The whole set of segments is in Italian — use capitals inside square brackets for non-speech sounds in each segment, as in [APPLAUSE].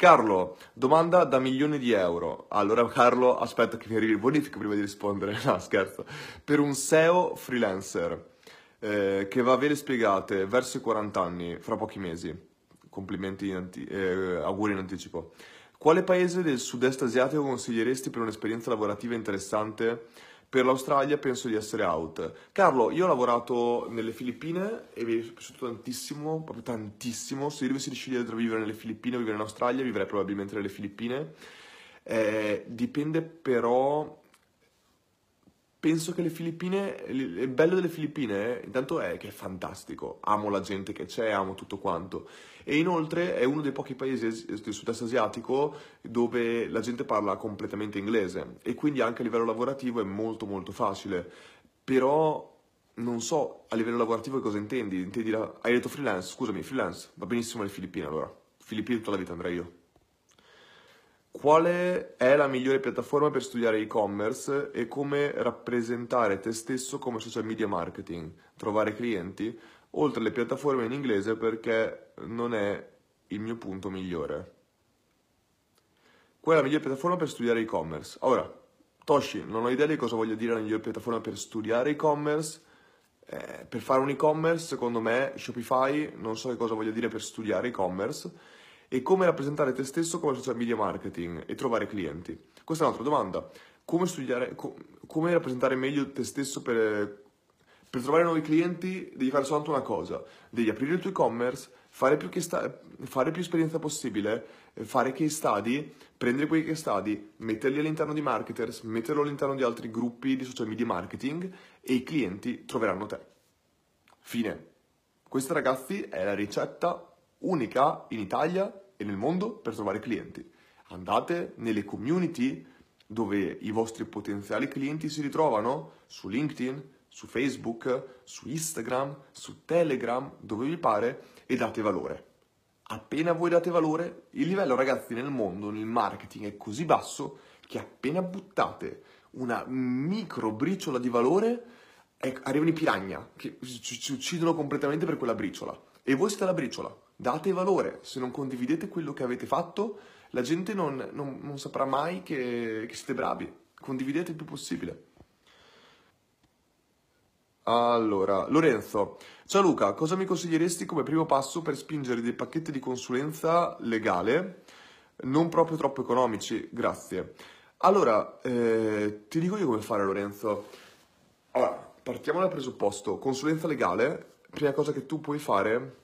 Carlo, domanda da milioni di euro. Allora Carlo, aspetta che mi arrivi il bonifico prima di rispondere. [LAUGHS] No, scherzo. Per un SEO freelancer eh, che va a avere spiegate verso i 40 anni, fra pochi mesi, complimenti, in anti- eh, auguri in anticipo. Quale paese del sud-est asiatico consiglieresti per un'esperienza lavorativa interessante? Per l'Australia penso di essere out. Carlo, io ho lavorato nelle Filippine e mi è piaciuto tantissimo, proprio tantissimo. Se io dovessi decidere tra vivere nelle Filippine o vivere in Australia, vivrei probabilmente nelle Filippine. Eh, dipende però Penso che le Filippine, il bello delle Filippine intanto è che è fantastico, amo la gente che c'è, amo tutto quanto. E inoltre è uno dei pochi paesi del sud-est asiatico dove la gente parla completamente inglese. E quindi anche a livello lavorativo è molto molto facile, però non so a livello lavorativo cosa intendi, intendi la... hai detto freelance, scusami, freelance, va benissimo le Filippine allora, Filippine tutta la vita andrei io. Quale è la migliore piattaforma per studiare e-commerce e come rappresentare te stesso come social media marketing? Trovare clienti? Oltre alle piattaforme in inglese perché non è il mio punto migliore. Qual è la migliore piattaforma per studiare e-commerce? Ora, Toshi, non ho idea di cosa voglia dire la migliore piattaforma per studiare e-commerce. Eh, per fare un e-commerce, secondo me, Shopify, non so che cosa voglia dire per studiare e-commerce e come rappresentare te stesso come social media marketing e trovare clienti. Questa è un'altra domanda. Come, studiare, co- come rappresentare meglio te stesso per, per, trovare nuovi clienti? Devi fare soltanto una cosa, devi aprire il tuo e-commerce, fare più, sta- fare più esperienza possibile, fare case study, prendere quei case study, metterli all'interno di marketers, metterlo all'interno di altri gruppi di social media marketing e i clienti troveranno te. Fine. Questa ragazzi è la ricetta unica in Italia e nel mondo per trovare clienti. Andate nelle community dove i vostri potenziali clienti si ritrovano, su LinkedIn, su Facebook, su Instagram, su Telegram, dove vi pare, e date valore. Appena voi date valore, il livello ragazzi nel mondo, nel marketing è così basso che appena buttate una micro briciola di valore, arrivano i piragna che ci uccidono completamente per quella briciola. E voi siete la briciola date valore, se non condividete quello che avete fatto, la gente non, non, non saprà mai che, che siete bravi. Condividete il più possibile. Allora, Lorenzo, ciao Luca, cosa mi consiglieresti come primo passo per spingere dei pacchetti di consulenza legale, non proprio troppo economici? Grazie. Allora, eh, ti dico io come fare Lorenzo. Allora, partiamo dal presupposto, consulenza legale, prima cosa che tu puoi fare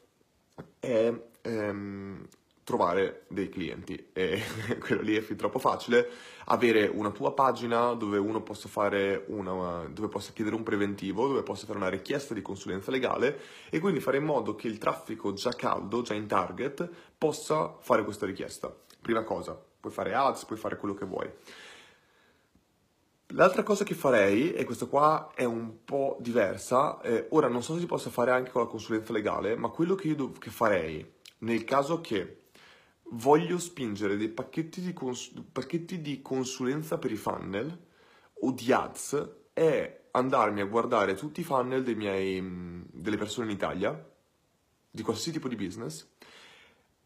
è ehm, trovare dei clienti. E [LAUGHS] quello lì è fin troppo facile. Avere una tua pagina dove uno possa fare una, dove possa chiedere un preventivo dove possa fare una richiesta di consulenza legale e quindi fare in modo che il traffico già caldo già in target possa fare questa richiesta. Prima cosa puoi fare ads puoi fare quello che vuoi L'altra cosa che farei, e questa qua è un po' diversa, eh, ora non so se si possa fare anche con la consulenza legale, ma quello che io dov- che farei nel caso che voglio spingere dei pacchetti di, cons- pacchetti di consulenza per i funnel o di ads è andarmi a guardare tutti i funnel miei, delle persone in Italia, di qualsiasi tipo di business,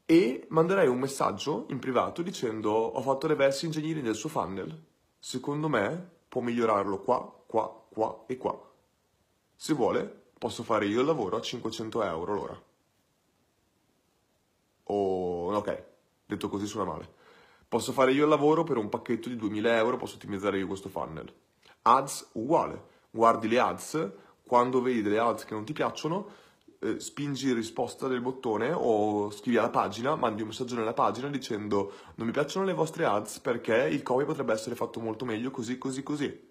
e manderei un messaggio in privato dicendo ho fatto reverse engineering del suo funnel secondo me può migliorarlo qua, qua, qua e qua. Se vuole, posso fare io il lavoro a 500 euro l'ora. O, ok, detto così suona male. Posso fare io il lavoro per un pacchetto di 2000 euro, posso ottimizzare io questo funnel. Ads uguale, guardi le ads, quando vedi delle ads che non ti piacciono, eh, spingi risposta del bottone o scrivi alla pagina, mandi un messaggio nella pagina dicendo non mi piacciono le vostre ads perché il copy potrebbe essere fatto molto meglio così, così, così.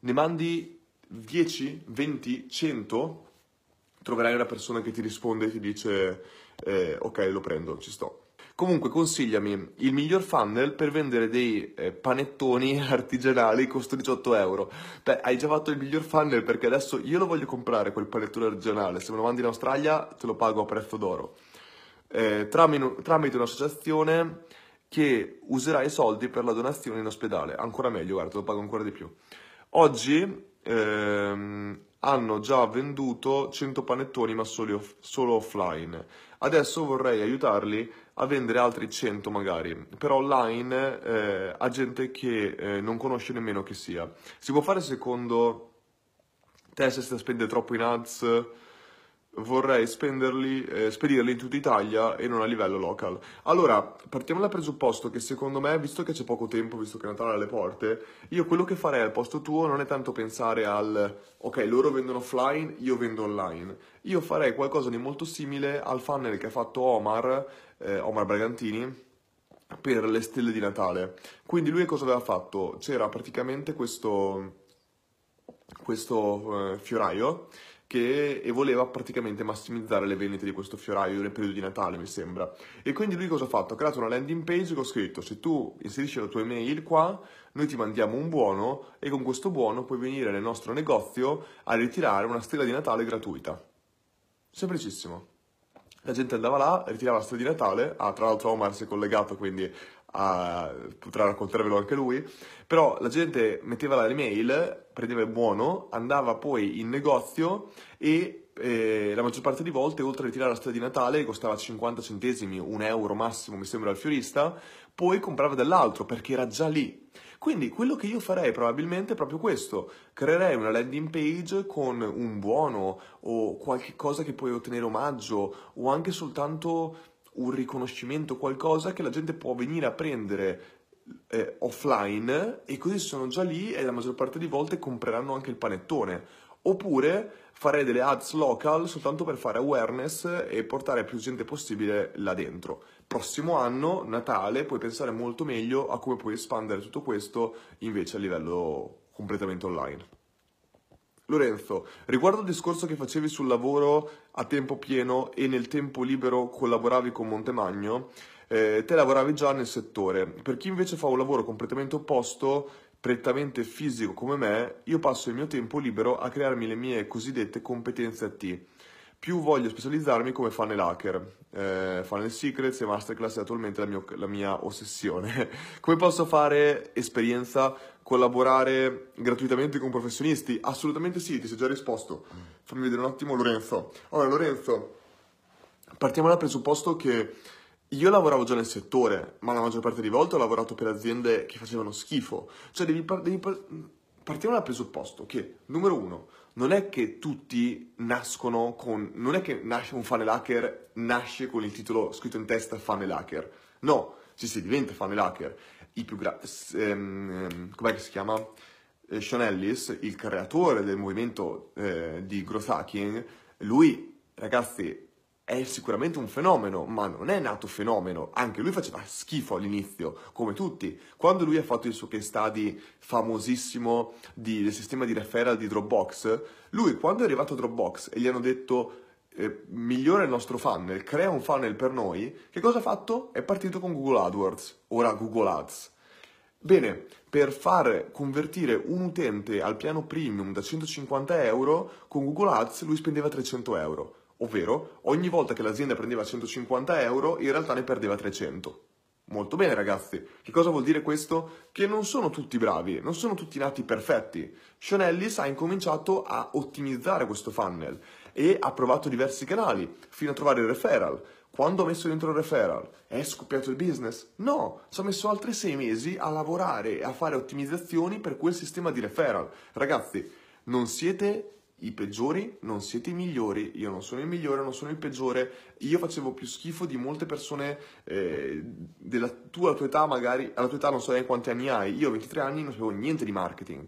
Ne mandi 10, 20, 100, troverai una persona che ti risponde e ti dice eh, ok lo prendo, ci sto. Comunque consigliami il miglior funnel per vendere dei eh, panettoni [LAUGHS] artigianali costo 18 euro. Beh, hai già fatto il miglior funnel perché adesso io lo voglio comprare quel panettone artigianale. Se me lo mandi in Australia te lo pago a prezzo d'oro. Eh, tramite, tramite un'associazione che userà i soldi per la donazione in ospedale. Ancora meglio, guarda, te lo pago ancora di più. Oggi ehm, hanno già venduto 100 panettoni ma solo, off- solo offline. Adesso vorrei aiutarli a vendere altri 100 magari, però online eh, a gente che eh, non conosce nemmeno che sia. Si può fare secondo te se stai a spendere troppo in ads vorrei spenderli, eh, spedirli in tutta Italia e non a livello local. Allora, partiamo dal presupposto che secondo me, visto che c'è poco tempo, visto che Natale è alle porte, io quello che farei al posto tuo non è tanto pensare al ok, loro vendono offline, io vendo online. Io farei qualcosa di molto simile al funnel che ha fatto Omar, eh, Omar Bragantini, per le stelle di Natale. Quindi lui cosa aveva fatto? C'era praticamente questo, questo eh, fioraio che, e voleva praticamente massimizzare le vendite di questo fioraio nel periodo di Natale, mi sembra. E quindi lui cosa ha fatto? Ha creato una landing page che ho scritto: se tu inserisci la tua email qua, noi ti mandiamo un buono e con questo buono puoi venire nel nostro negozio a ritirare una stella di Natale gratuita. Semplicissimo. La gente andava là, ritirava la stella di Natale, ah, tra l'altro Omar si è collegato, quindi a, potrà raccontarvelo anche lui, però la gente metteva l'email, prendeva il buono, andava poi in negozio e eh, la maggior parte di volte, oltre a ritirare la strada di Natale, costava 50 centesimi, un euro massimo, mi sembra, al fiorista, poi comprava dell'altro perché era già lì. Quindi quello che io farei probabilmente è proprio questo, creerei una landing page con un buono o qualche cosa che puoi ottenere omaggio o anche soltanto un riconoscimento, qualcosa che la gente può venire a prendere eh, offline e così sono già lì e la maggior parte di volte compreranno anche il panettone. Oppure farei delle ads local soltanto per fare awareness e portare più gente possibile là dentro. Prossimo anno, Natale, puoi pensare molto meglio a come puoi espandere tutto questo invece a livello completamente online. Lorenzo, riguardo il discorso che facevi sul lavoro a tempo pieno e nel tempo libero collaboravi con Montemagno, eh, te lavoravi già nel settore. Per chi invece fa un lavoro completamente opposto, prettamente fisico come me, io passo il mio tempo libero a crearmi le mie cosiddette competenze a T più voglio specializzarmi come funnel hacker. Eh, funnel Secrets e Masterclass è attualmente la, mio, la mia ossessione. [LAUGHS] come posso fare esperienza, collaborare gratuitamente con professionisti? Assolutamente sì, ti sei già risposto. Fammi vedere un attimo Lorenzo. Allora Lorenzo, partiamo dal presupposto che io lavoravo già nel settore, ma la maggior parte di volte ho lavorato per aziende che facevano schifo. Cioè devi, devi partiamo dal presupposto che, numero uno, non è che tutti nascono con... non è che nasce un funnel hacker, nasce con il titolo scritto in testa funnel hacker. No, si si diventa funnel hacker. I più gra... Ehm, com'è che si chiama? Eh, Sean Ellis, il creatore del movimento eh, di growth hacking, lui, ragazzi, è sicuramente un fenomeno, ma non è nato fenomeno. Anche lui faceva schifo all'inizio, come tutti. Quando lui ha fatto il suo case study famosissimo di, del sistema di referral di Dropbox, lui quando è arrivato a Dropbox e gli hanno detto eh, migliora il nostro funnel, crea un funnel per noi, che cosa ha fatto? È partito con Google AdWords, ora Google Ads. Bene, per far convertire un utente al piano premium da 150 euro, con Google Ads lui spendeva 300 euro ovvero ogni volta che l'azienda prendeva 150 euro in realtà ne perdeva 300. Molto bene ragazzi, che cosa vuol dire questo? Che non sono tutti bravi, non sono tutti nati perfetti. Sean Ellis ha incominciato a ottimizzare questo funnel e ha provato diversi canali fino a trovare il referral. Quando ha messo dentro il referral è scoppiato il business? No, ci ha messo altri sei mesi a lavorare e a fare ottimizzazioni per quel sistema di referral. Ragazzi, non siete i peggiori, non siete i migliori, io non sono il migliore, non sono il peggiore, io facevo più schifo di molte persone eh, della tua, tua età, magari, alla tua età non so neanche quanti anni hai, io ho 23 anni non sapevo niente di marketing.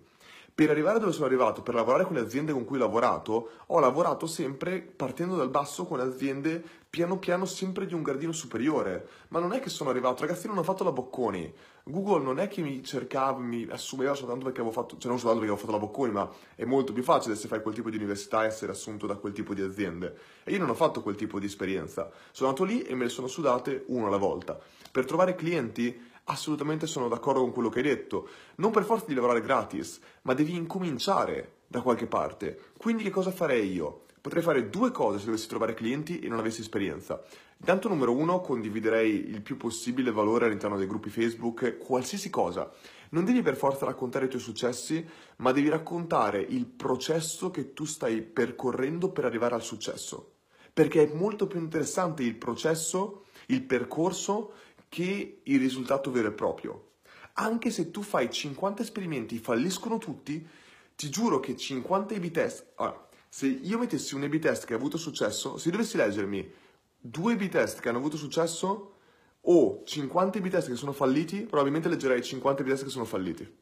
Per arrivare dove sono arrivato, per lavorare con le aziende con cui ho lavorato, ho lavorato sempre partendo dal basso con aziende piano piano sempre di un gradino superiore. Ma non è che sono arrivato, ragazzi, non ho fatto la Bocconi. Google non è che mi cercava, mi assumeva soltanto perché avevo fatto, cioè non soltanto perché avevo fatto la Bocconi, ma è molto più facile se fai quel tipo di università essere assunto da quel tipo di aziende. E io non ho fatto quel tipo di esperienza. Sono andato lì e me le sono sudate uno alla volta. Per trovare clienti assolutamente sono d'accordo con quello che hai detto. Non per forza di lavorare gratis, ma devi incominciare da qualche parte. Quindi che cosa farei io? Potrei fare due cose se dovessi trovare clienti e non avessi esperienza. Intanto, numero uno, condividerei il più possibile valore all'interno dei gruppi Facebook, qualsiasi cosa. Non devi per forza raccontare i tuoi successi, ma devi raccontare il processo che tu stai percorrendo per arrivare al successo. Perché è molto più interessante il processo il percorso che il risultato vero e proprio. Anche se tu fai 50 esperimenti, falliscono tutti, ti giuro che 50 A-B test... Allora, se io mettessi un A-B test che ha avuto successo, se dovessi leggermi due A-B test che hanno avuto successo o 50 A-B test che sono falliti, probabilmente leggerei 50 A-B test che sono falliti.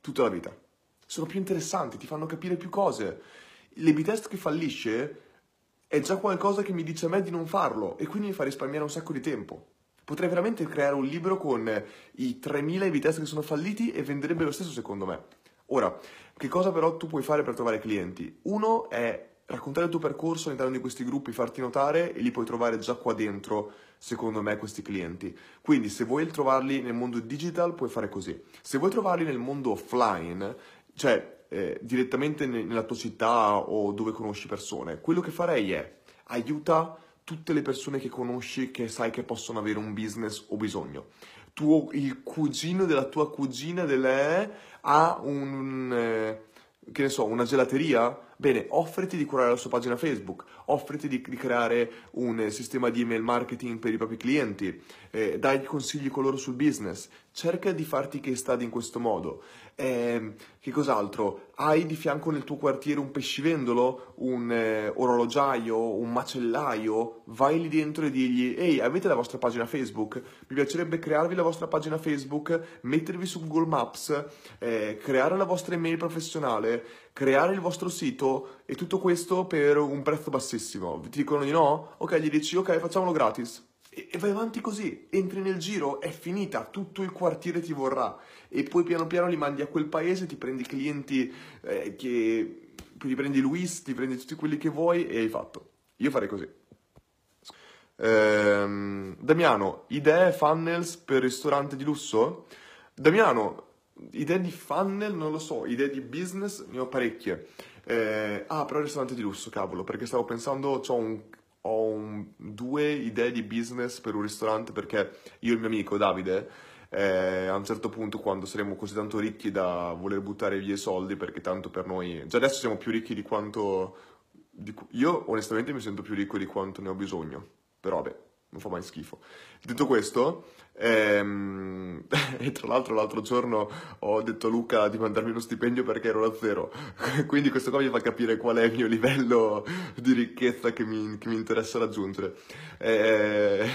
Tutta la vita. Sono più interessanti, ti fanno capire più cose. L'A-B test che fallisce è già qualcosa che mi dice a me di non farlo e quindi mi fa risparmiare un sacco di tempo. Potrei veramente creare un libro con i 3000 A-B test che sono falliti e venderebbe lo stesso secondo me. Ora, che cosa però tu puoi fare per trovare clienti? Uno è raccontare il tuo percorso all'interno di questi gruppi, farti notare e li puoi trovare già qua dentro, secondo me, questi clienti. Quindi se vuoi trovarli nel mondo digital puoi fare così. Se vuoi trovarli nel mondo offline, cioè eh, direttamente nella tua città o dove conosci persone, quello che farei è aiuta tutte le persone che conosci che sai che possono avere un business o bisogno. Tuo, il cugino della tua cugina delle, ha un, eh, che ne so, una gelateria? Bene, offriti di curare la sua pagina Facebook, offriti di, di creare un sistema di email marketing per i propri clienti, eh, dai consigli con loro sul business, cerca di farti case study in questo modo. Eh, che cos'altro? Hai di fianco nel tuo quartiere un pescivendolo, un eh, orologiaio, un macellaio? Vai lì dentro e digli, ehi, avete la vostra pagina Facebook? Mi piacerebbe crearvi la vostra pagina Facebook, mettervi su Google Maps, eh, creare la vostra email professionale, creare il vostro sito e tutto questo per un prezzo bassissimo. Ti dicono di no? Ok, gli dici ok, facciamolo gratis. E, vai avanti così, entri nel giro, è finita, tutto il quartiere ti vorrà. E poi piano piano li mandi a quel paese, ti prendi clienti eh, che... ti prendi Luis, ti prendi tutti quelli che vuoi e hai fatto. Io farei così. Ehm, Damiano, idee funnels per ristorante di lusso? Damiano, idee di funnel non lo so, idee di business ne ho parecchie. Eh, ah, però ristorante di lusso, cavolo, perché stavo pensando, ho, un, ho un, due idee di business per un ristorante perché io e il mio amico Davide, eh, a un certo punto quando saremo così tanto ricchi da voler buttare via i soldi, perché tanto per noi, già adesso siamo più ricchi di quanto... Di, io onestamente mi sento più ricco di quanto ne ho bisogno, però vabbè, non fa mai schifo. Detto questo, ehm, [LAUGHS] e tra l'altro l'altro giorno ho detto a Luca di mandarmi uno stipendio perché ero a zero, [LAUGHS] quindi questo qua mi fa capire qual è il mio livello di ricchezza che mi, che mi interessa raggiungere. Eh,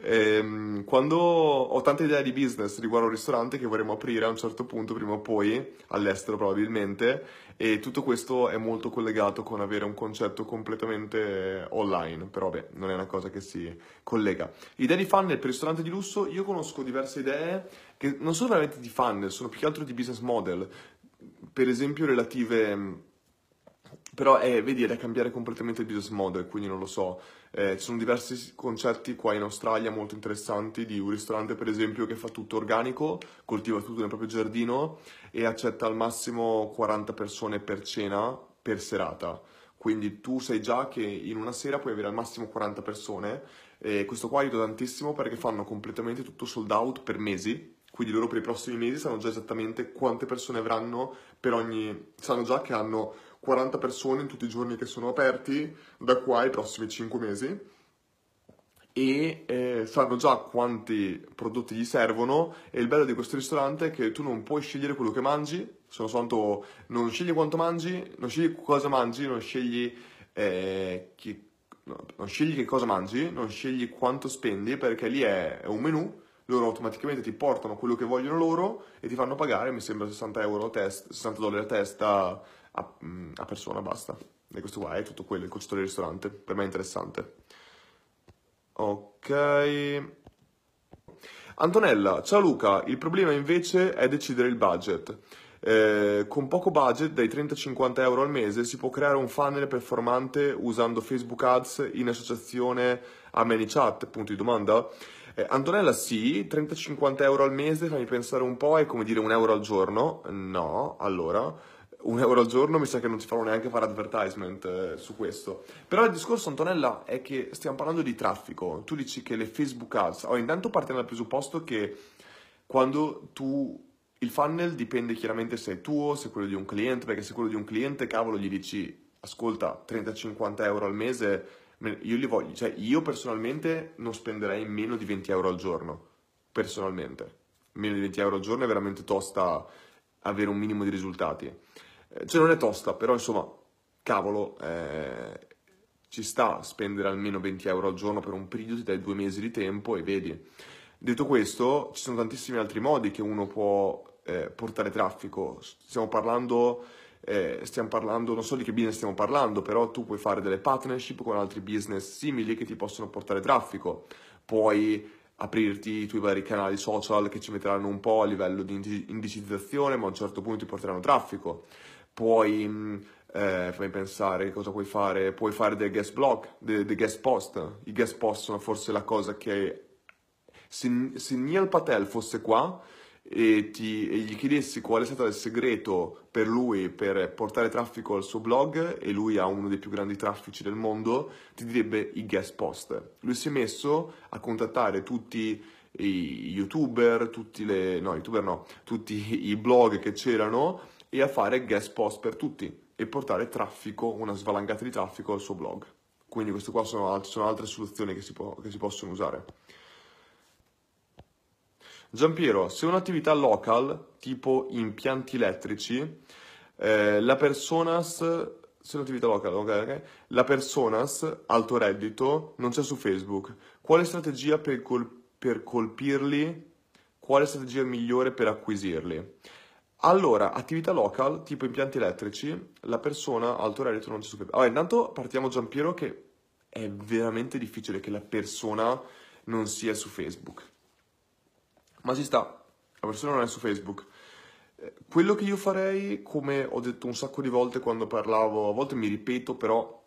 ehm, quando ho tante idee di business riguardo un ristorante che vorremmo aprire a un certo punto, prima o poi, all'estero probabilmente, e tutto questo è molto collegato con avere un concetto completamente online, però beh, non è una cosa che si collega. Idee di funnel per ristorante di lusso, io conosco diverse idee che non sono veramente di funnel, sono più che altro di business model, per esempio relative però è, vedi, è da cambiare completamente il business model, quindi non lo so. Eh, ci sono diversi concetti qua in Australia molto interessanti di un ristorante, per esempio, che fa tutto organico, coltiva tutto nel proprio giardino e accetta al massimo 40 persone per cena per serata. Quindi tu sai già che in una sera puoi avere al massimo 40 persone e questo qua aiuta tantissimo perché fanno completamente tutto sold out per mesi. Quindi loro per i prossimi mesi sanno già esattamente quante persone avranno per ogni... sanno già che hanno 40 persone in tutti i giorni che sono aperti da qua ai prossimi 5 mesi. E eh, sanno già quanti prodotti gli servono e il bello di questo ristorante è che tu non puoi scegliere quello che mangi, sono soltanto non scegli quanto mangi, non scegli cosa mangi, non scegli eh, chi, no, non scegli che cosa mangi, non scegli quanto spendi perché lì è, è un menù loro automaticamente ti portano quello che vogliono loro e ti fanno pagare, mi sembra 60 euro a testa, 60 dollari a testa a, a persona, basta. E questo qua è tutto quello, il concetto del ristorante. Per me è interessante. Ok. Antonella, ciao Luca, il problema invece è decidere il budget. Eh, con poco budget, dai 30-50 euro al mese, si può creare un funnel performante usando Facebook Ads in associazione a ManyChat, punto di domanda. Eh, Antonella sì, 30-50 euro al mese, fammi pensare un po', è come dire un euro al giorno? No, allora un euro al giorno mi sa che non ti farò neanche fare advertisement eh, su questo. Però il discorso, Antonella, è che stiamo parlando di traffico. Tu dici che le Facebook ads... Oh, intanto partiamo dal presupposto che quando tu... Il funnel dipende chiaramente se è tuo, se è quello di un cliente, perché se è quello di un cliente, cavolo, gli dici, ascolta, 30-50 euro al mese io li voglio, cioè io personalmente non spenderei meno di 20 euro al giorno, personalmente. Meno di 20 euro al giorno è veramente tosta avere un minimo di risultati. Eh, cioè non è tosta, però insomma, cavolo, eh, ci sta a spendere almeno 20 euro al giorno per un periodo, ti dai due mesi di tempo e vedi. Detto questo, ci sono tantissimi altri modi che uno può eh, portare traffico. Stiamo parlando, eh, stiamo parlando, non so di che business stiamo parlando, però tu puoi fare delle partnership con altri business simili che ti possono portare traffico. Puoi aprirti i tuoi vari canali social che ci metteranno un po' a livello di indicizzazione, ma a un certo punto ti porteranno traffico. Puoi mm, eh, fammi pensare cosa puoi fare, puoi fare dei guest blog, dei, dei, guest post. I guest post sono forse la cosa che se, se Neil Patel fosse qua e, ti, e, gli chiedessi qual è stato il segreto per lui per portare traffico al suo blog e lui ha uno dei più grandi traffici del mondo, ti direbbe i guest post. Lui si è messo a contattare tutti i youtuber, tutti le, no, youtuber no, tutti i blog che c'erano e a fare guest post per tutti e portare traffico, una svalangata di traffico al suo blog. Quindi queste qua sono, sono altre soluzioni che si, può, che si possono usare. Giampiero, se un'attività local, tipo impianti elettrici, eh, la personas, se un'attività local, okay, okay, la personas, alto reddito, non c'è su Facebook, quale strategia per, col- per colpirli? Quale strategia migliore per acquisirli? Allora, attività local, tipo impianti elettrici, la persona alto reddito non c'è su Facebook. Allora, intanto partiamo Giampiero che è veramente difficile che la persona non sia su Facebook. Ma ci sta, la persona non è su Facebook. Eh, quello che io farei, come ho detto un sacco di volte quando parlavo, a volte mi ripeto, però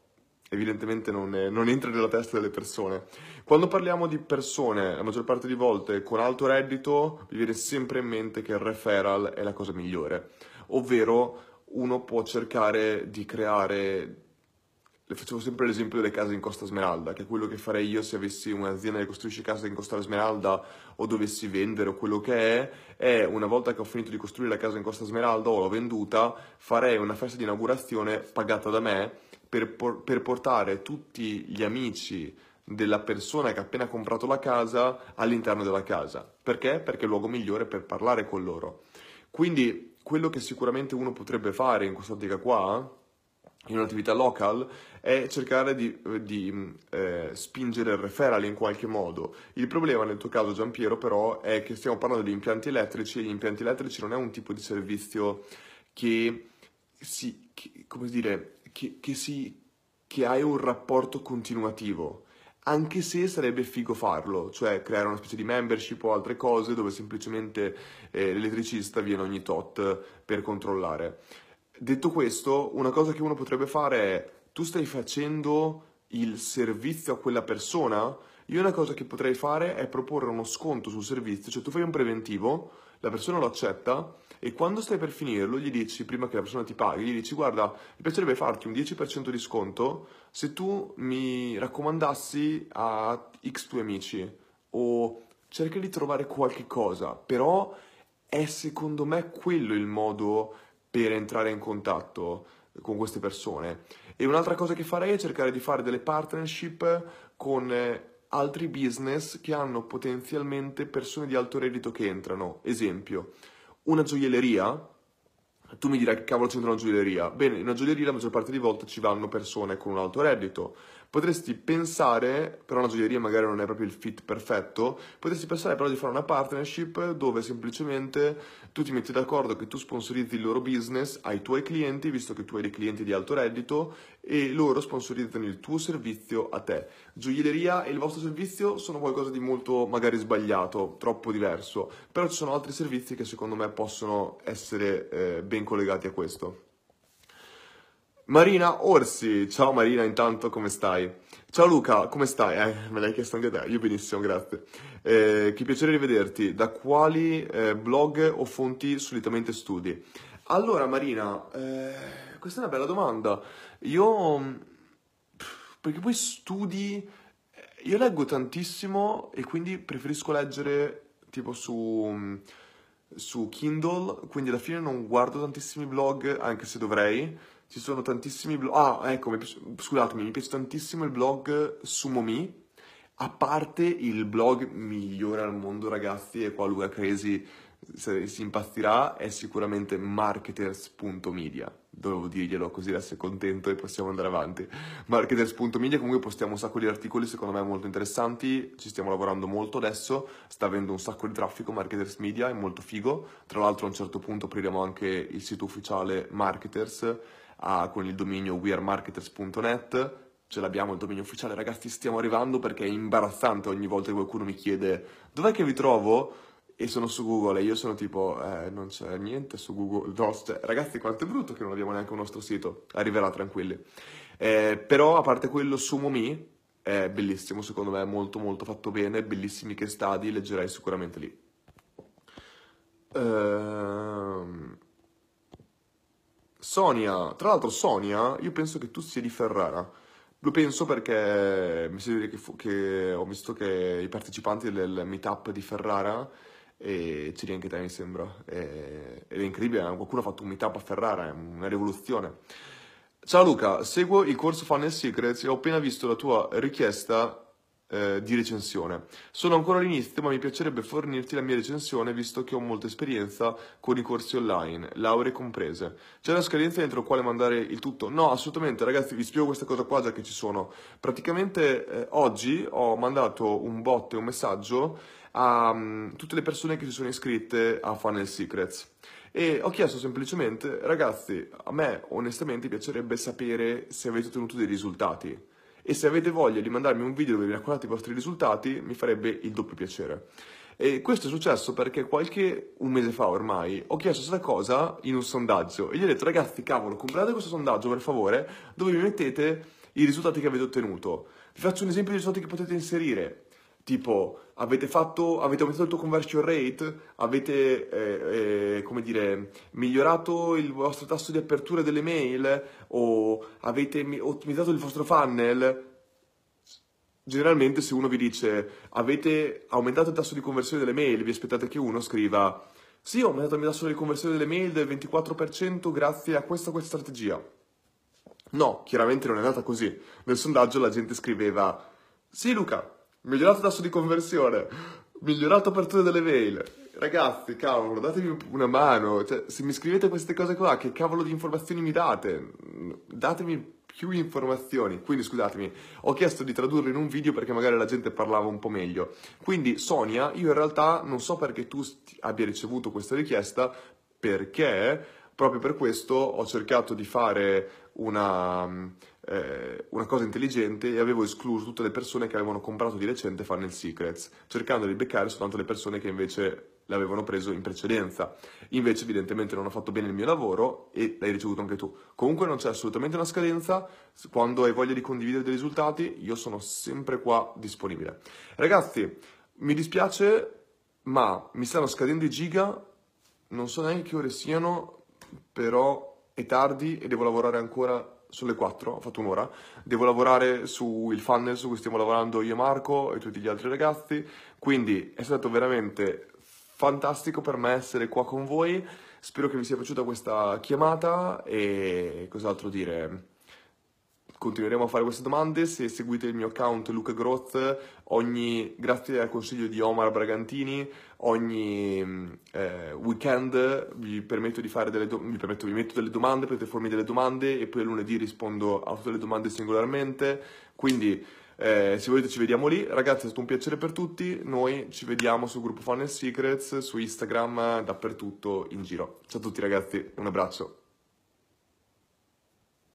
evidentemente non, è, non, entra nella testa delle persone. Quando parliamo di persone, la maggior parte di volte con alto reddito, vi viene sempre in mente che il referral è la cosa migliore, ovvero uno può cercare di creare le facevo sempre l'esempio delle case in Costa Smeralda, che è quello che farei io se avessi un'azienda che costruisce case in Costa Smeralda o dovessi vendere o quello che è, è una volta che ho finito di costruire la casa in Costa Smeralda o l'ho venduta, farei una festa di inaugurazione pagata da me per, per portare tutti gli amici della persona che ha appena comprato la casa all'interno della casa. Perché? Perché è il luogo migliore per parlare con loro. Quindi quello che sicuramente uno potrebbe fare in questa ottica qua, in un'attività local, è cercare di, di eh, spingere il referral in qualche modo. Il problema nel tuo caso, Giampiero, però, è che stiamo parlando di impianti elettrici e gli impianti elettrici non è un tipo di servizio che si, che, come dire, che, che, si, che hai un rapporto continuativo, anche se sarebbe figo farlo, cioè creare una specie di membership o altre cose dove semplicemente eh, l'elettricista viene ogni tot per controllare. Detto questo, una cosa che uno potrebbe fare è tu stai facendo il servizio a quella persona, io una cosa che potrei fare è proporre uno sconto sul servizio, cioè tu fai un preventivo, la persona lo accetta e quando stai per finirlo gli dici, prima che la persona ti paghi, gli dici guarda, mi piacerebbe farti un 10% di sconto se tu mi raccomandassi a X tuoi amici o cerca di trovare qualche cosa, però è secondo me quello il modo per entrare in contatto con queste persone. E un'altra cosa che farei è cercare di fare delle partnership con eh, altri business che hanno potenzialmente persone di alto reddito che entrano. Esempio, una gioielleria. Tu mi dirai che cavolo c'entra una gioielleria? Bene, in una gioielleria la maggior parte delle volte ci vanno persone con un alto reddito Potresti pensare, però una gioielleria magari non è proprio il fit perfetto, potresti pensare però di fare una partnership dove semplicemente tu ti metti d'accordo che tu sponsorizzi il loro business ai tuoi clienti, visto che tu hai dei clienti di alto reddito, e loro sponsorizzano il tuo servizio a te. Gioielleria e il vostro servizio sono qualcosa di molto magari sbagliato, troppo diverso, però ci sono altri servizi che secondo me possono essere eh, ben collegati a questo. Marina Orsi, ciao Marina, intanto come stai? Ciao Luca, come stai? Eh, me l'hai chiesto anche te, io benissimo, grazie. Eh, che piacere rivederti. Da quali eh, blog o fonti solitamente studi? Allora Marina, eh, questa è una bella domanda. Io, perché poi studi, io leggo tantissimo e quindi preferisco leggere tipo su, su Kindle, quindi alla fine non guardo tantissimi blog, anche se dovrei ci sono tantissimi blog. Ah, ecco, mi piace... scusatemi, mi piace tantissimo il blog Sumomi. A parte il blog migliore al mondo, ragazzi, e qua Luca Cresi si impazzirà, è sicuramente marketers.media. Dovevo dirglielo così adesso è contento e possiamo andare avanti. Marketers.media comunque postiamo un sacco di articoli secondo me molto interessanti, ci stiamo lavorando molto adesso, sta avendo un sacco di traffico Marketers Media, è molto figo. Tra l'altro a un certo punto apriremo anche il sito ufficiale Marketers a, con il dominio wearemarketers.net ce l'abbiamo il dominio ufficiale, ragazzi stiamo arrivando perché è imbarazzante ogni volta che qualcuno mi chiede dov'è che vi trovo? E sono su Google e io sono tipo eh, non c'è niente su Google, no, cioè, ragazzi quanto è brutto che non abbiamo neanche un nostro sito, arriverà tranquilli. Eh, però a parte quello Sumomi è bellissimo secondo me, molto molto fatto bene, bellissimi che stadi, leggerei sicuramente lì. Ehm... Sonia, tra l'altro Sonia, io penso che tu sia di Ferrara. Lo penso perché mi sembra che, fu, che ho visto che i partecipanti del meetup di Ferrara e c'eri anche te mi sembra e, ed è incredibile, qualcuno ha fatto un meetup a Ferrara, è una rivoluzione. Ciao Luca, seguo il corso Funnel Secrets e ho appena visto la tua richiesta eh, di recensione. Sono ancora all'inizio, ma mi piacerebbe fornirti la mia recensione visto che ho molta esperienza con i corsi online, lauree comprese. C'è una scadenza entro la quale mandare il tutto? No, assolutamente, ragazzi, vi spiego questa cosa qua già che ci sono. Praticamente eh, oggi ho mandato un bot e un messaggio a um, tutte le persone che si sono iscritte a Funnel Secrets. E ho chiesto semplicemente, ragazzi, a me onestamente piacerebbe sapere se avete ottenuto dei risultati e se avete voglia di mandarmi un video dove vi raccontate i vostri risultati mi farebbe il doppio piacere. E questo è successo perché qualche un mese fa ormai ho chiesto questa cosa in un sondaggio e gli ho detto ragazzi cavolo comprate questo sondaggio per favore dove mi mettete i risultati che avete ottenuto. Vi faccio un esempio di risultati che potete inserire. Tipo, avete, fatto, avete aumentato il tuo conversion rate, avete, eh, eh, come dire, migliorato il vostro tasso di apertura delle mail o avete ottimizzato il vostro funnel. Generalmente se uno vi dice avete aumentato il tasso di conversione delle mail, vi aspettate che uno scriva sì, ho aumentato il mio tasso di conversione delle mail del 24% grazie a questa questa strategia. No, chiaramente non è andata così. Nel sondaggio la gente scriveva sì Luca, migliorato tasso di conversione, migliorato apertura delle mail. Ragazzi, cavolo, datemi una mano. Cioè, se mi scrivete queste cose qua, che cavolo di informazioni mi date? Datemi più informazioni. Quindi, scusatemi, ho chiesto di tradurlo in un video perché magari la gente parlava un po' meglio. Quindi, Sonia, io in realtà non so perché tu abbia ricevuto questa richiesta, perché proprio per questo ho cercato di fare una eh, una cosa intelligente e avevo escluso tutte le persone che avevano comprato di recente Funnel Secrets, cercando di beccare soltanto le persone che invece l'avevano preso in precedenza. Invece evidentemente non ho fatto bene il mio lavoro e l'hai ricevuto anche tu. Comunque non c'è assolutamente una scadenza, quando hai voglia di condividere dei risultati io sono sempre qua disponibile. Ragazzi, mi dispiace ma mi stanno scadendo i giga, non so neanche che ore siano, però è tardi e devo lavorare ancora sulle 4, ho fatto un'ora, devo lavorare sul funnel su cui stiamo lavorando io e Marco e tutti gli altri ragazzi, quindi è stato veramente fantastico per me essere qua con voi, spero che vi sia piaciuta questa chiamata e cos'altro dire continueremo a fare queste domande. Se seguite il mio account Luca Groth, ogni, grazie al consiglio di Omar Bragantini, ogni eh, weekend vi permetto di fare delle domande, vi, permetto, vi metto delle domande, potete farmi delle domande e poi lunedì rispondo a tutte le domande singolarmente. Quindi eh, se volete ci vediamo lì. Ragazzi è stato un piacere per tutti, noi ci vediamo sul gruppo Funnel Secrets, su Instagram, dappertutto in giro. Ciao a tutti ragazzi, un abbraccio.